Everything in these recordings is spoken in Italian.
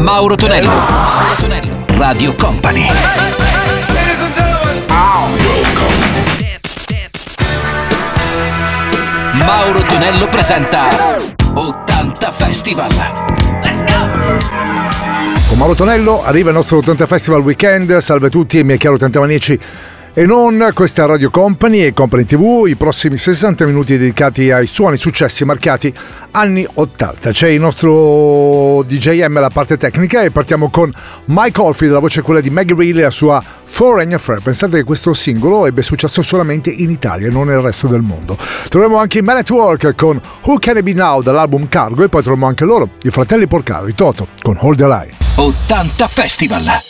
Mauro Tonello. Mauro Tonello. Radio Company. Mauro Tonello presenta 80 Festival. Con Mauro Tonello arriva il nostro 80 Festival Weekend. Salve a tutti, miei cari 80 maniaci e non questa Radio Company e Company TV, i prossimi 60 minuti dedicati ai suoni successi marcati anni 80. C'è il nostro DJM la parte tecnica e partiamo con Mike Oldfield, la voce quella di Maggie Reilly e la sua Foreign Affair. Pensate che questo singolo ebbe successo solamente in Italia e non nel resto del mondo. Troviamo anche Man at Work con Who Can It Be Now dall'album Cargo e poi troviamo anche loro, i fratelli Porcaro, i Toto con Hold the Line. 80 Festival!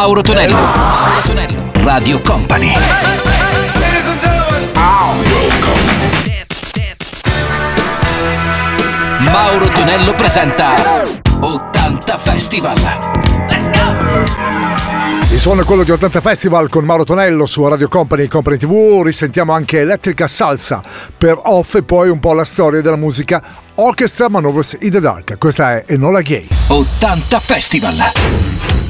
Mauro Tonello. Mauro Tonello. Radio Company. Mauro Tonello presenta 80 Festival. Let's go! Il suono è quello di 80 Festival con Mauro Tonello su Radio Company e Company TV. Risentiamo anche Electrica Salsa per off e poi un po' la storia della musica Orchestra Manovers in the Dark. Questa è Enola Gay. 80 Festival.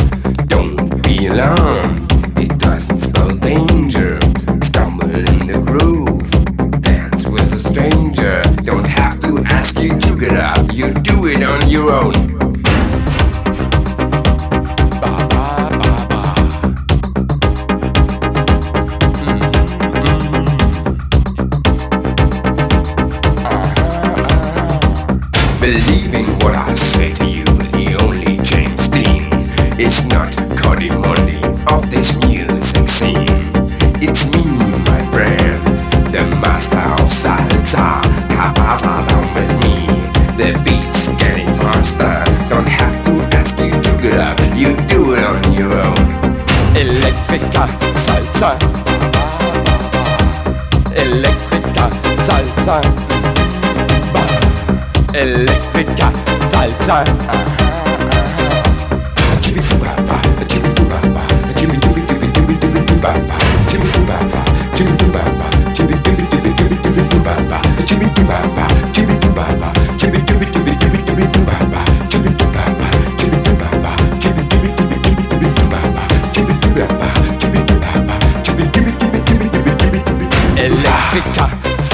Don't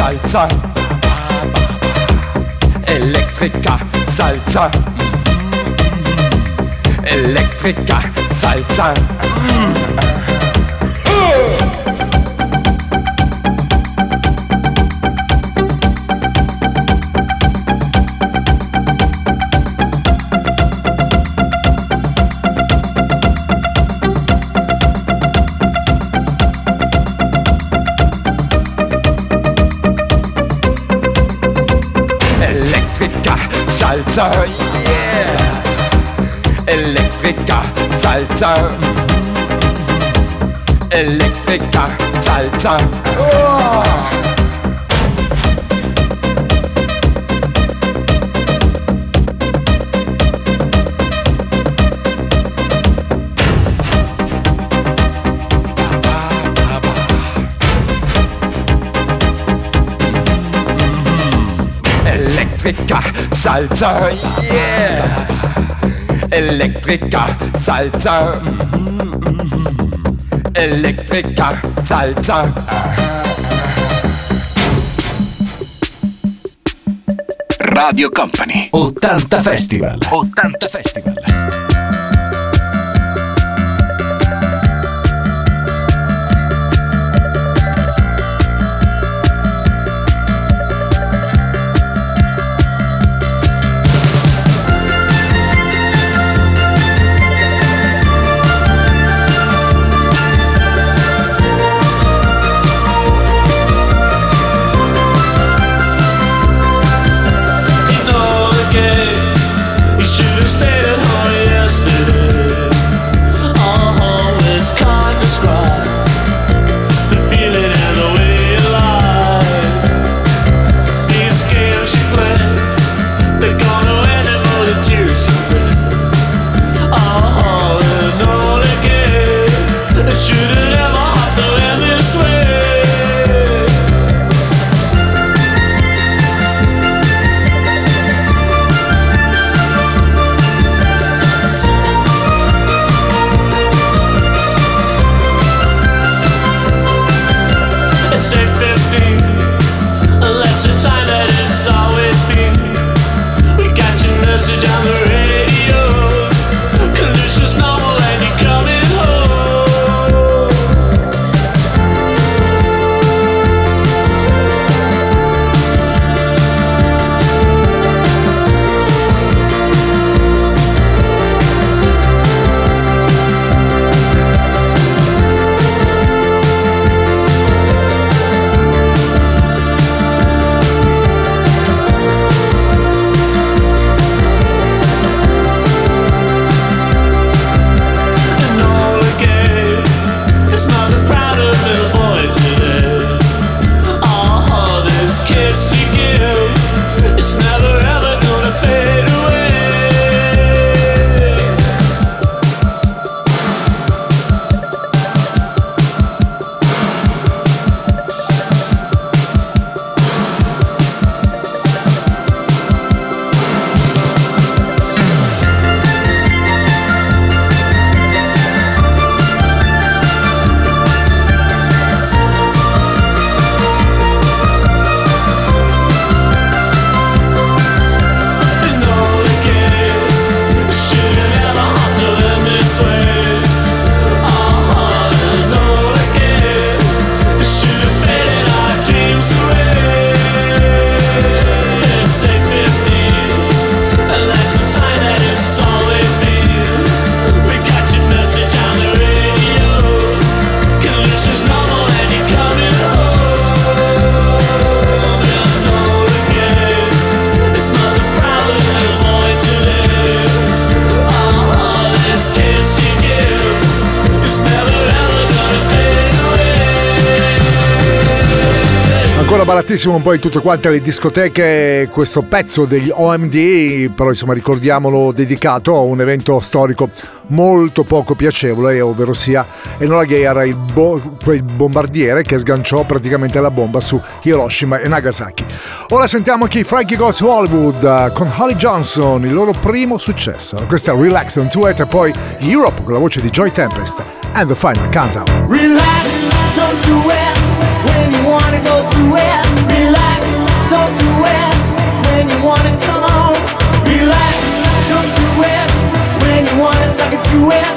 Salsa. Electrica Salsa. Electrica Salsa. Salsa. Yeah. Electrica Salsa. Electrica Salsa. Oh. Electrica Salsa. Yeah. Electrica Salsa. Electrica Salsa. Radio Company 80 Festival 80 Festival message on the Fortissimo poi tutte quante le discoteche questo pezzo degli OMD, però insomma ricordiamolo dedicato a un evento storico molto poco piacevole, ovvero sia Enola Gay era il, bo- quel bombardiere che sganciò praticamente la bomba su Hiroshima e Nagasaki. Ora sentiamo anche i Frankie Goes Hollywood con Holly Johnson, il loro primo successo. Questa è Relax on to it e poi Europe con la voce di Joy Tempest and the Final Countdown. Relax, don't do it. you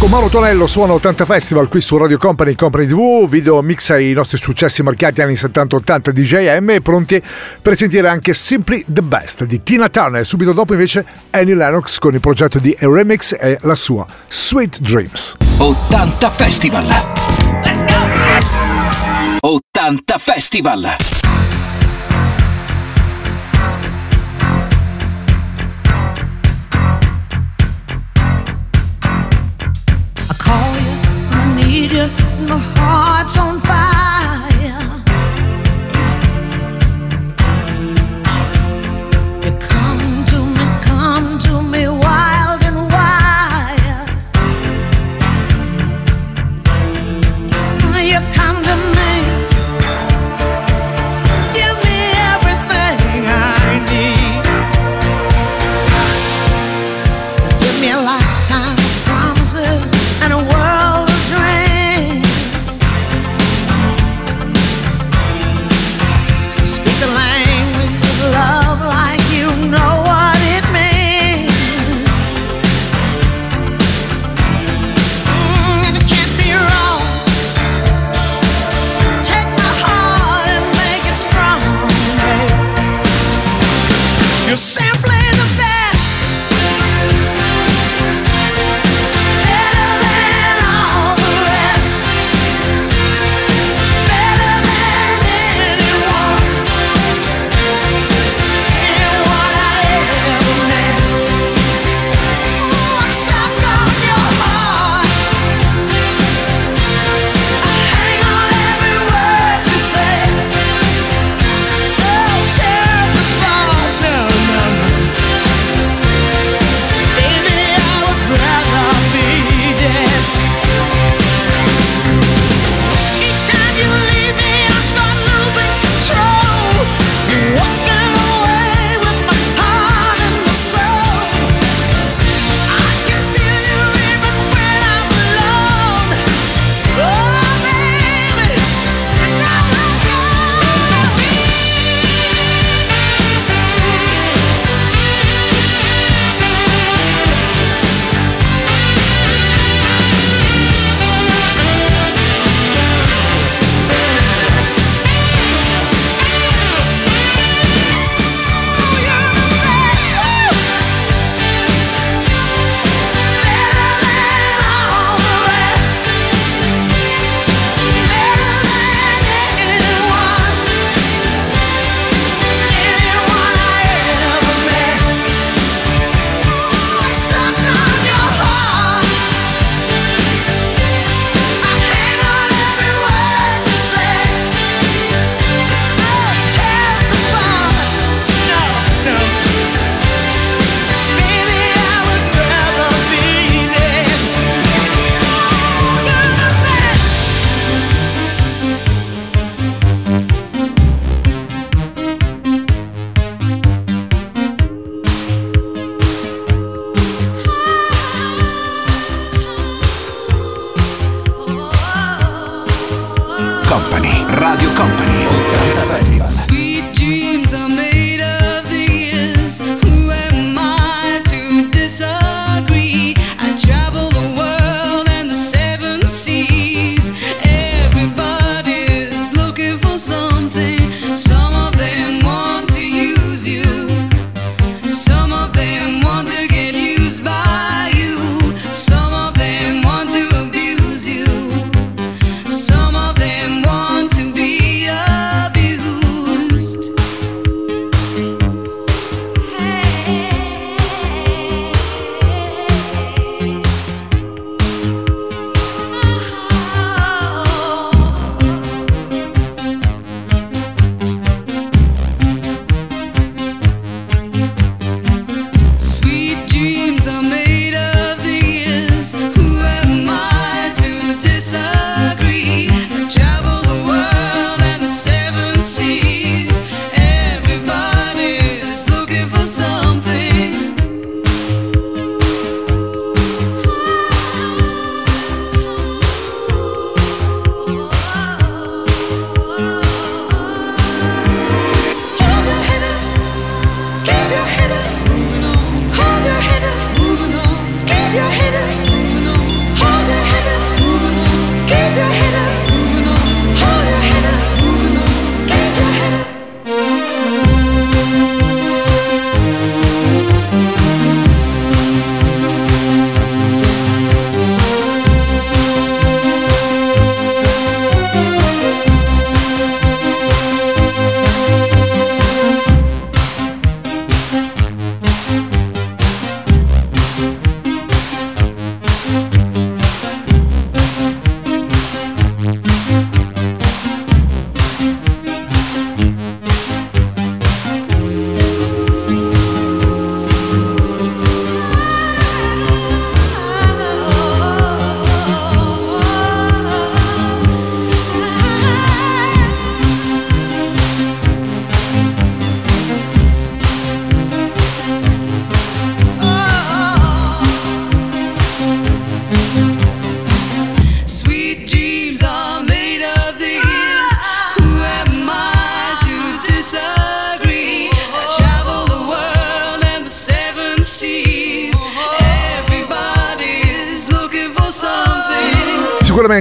Con Mauro Tonello suona 80 Festival qui su Radio Company, Company TV, video mix ai nostri successi marcati anni 70-80 di JM e pronti per sentire anche Simply the Best di Tina Turner. Subito dopo invece Annie Lennox con il progetto di A Remix e la sua Sweet Dreams. 80 Festival. 80 Festival.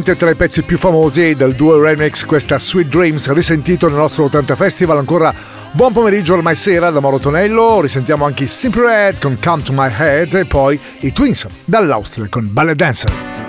sicuramente tra i pezzi più famosi del duo remix questa Sweet Dreams risentito nel nostro 80 Festival. Ancora buon pomeriggio ormai sera da Mauro Tonello. Risentiamo anche i Simple Red con Come To My Head e poi i Twins dall'Austria con Ballet Dancer.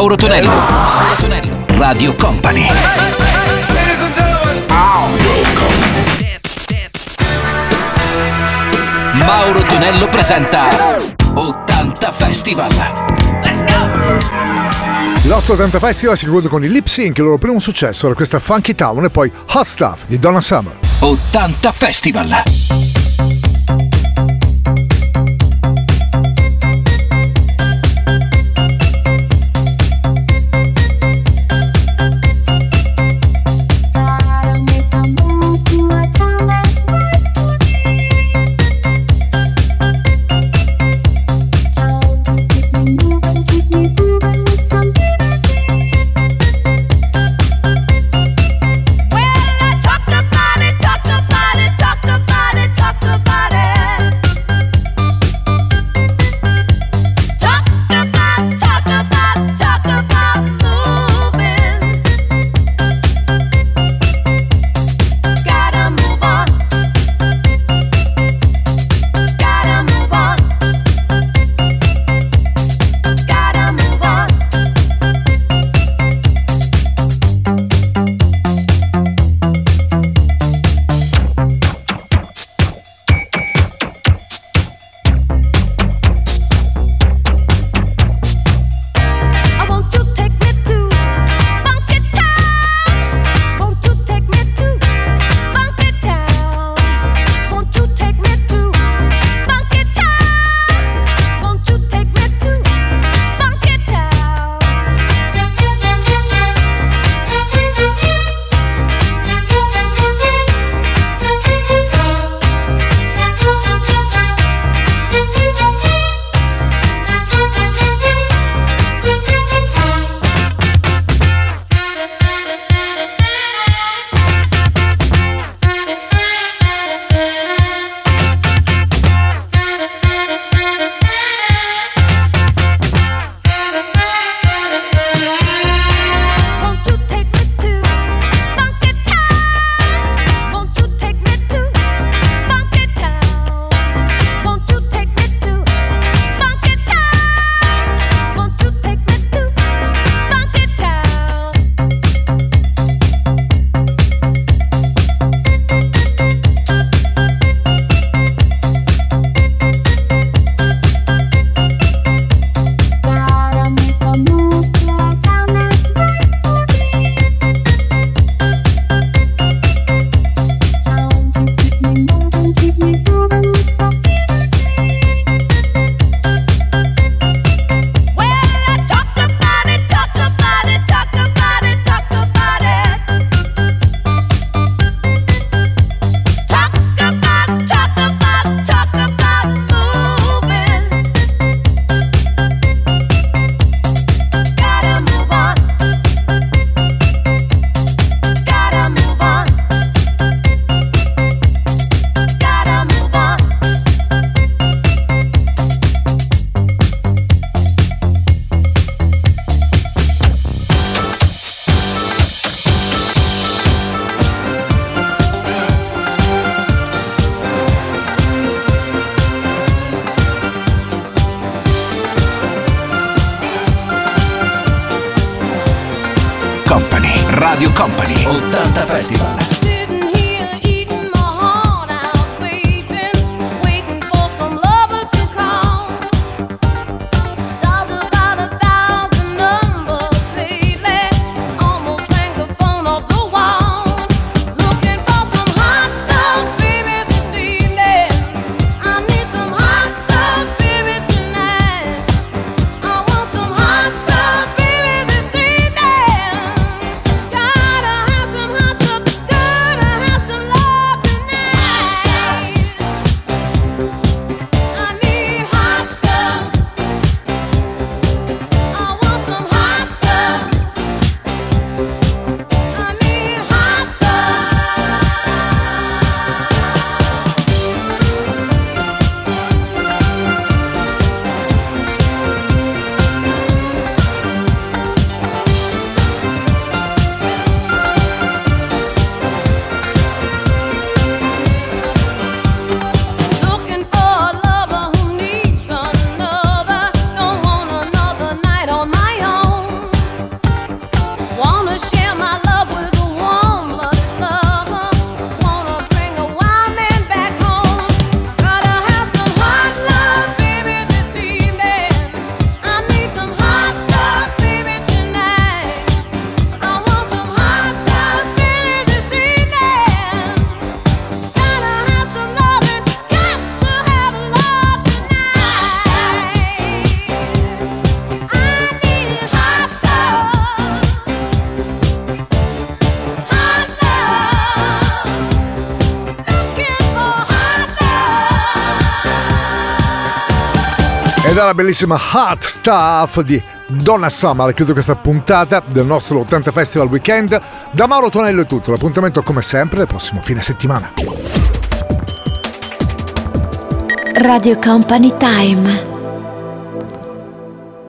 Mauro Tonello. Mauro Tonello. Radio Company. Mauro Tonello presenta 80 Festival. Let's go! L'Osto 80 Festival si conclude con il Lip Sync, il loro primo successo era questa Funky Town e poi Hot Stuff di Donna Summer. 80 Festival. La bellissima Hot Stuff di Donna Summer. Chiudo questa puntata del nostro 80 Festival Weekend. Da Mauro Tonello è tutto. L'appuntamento, come sempre, il prossimo fine settimana. Radio Company Time.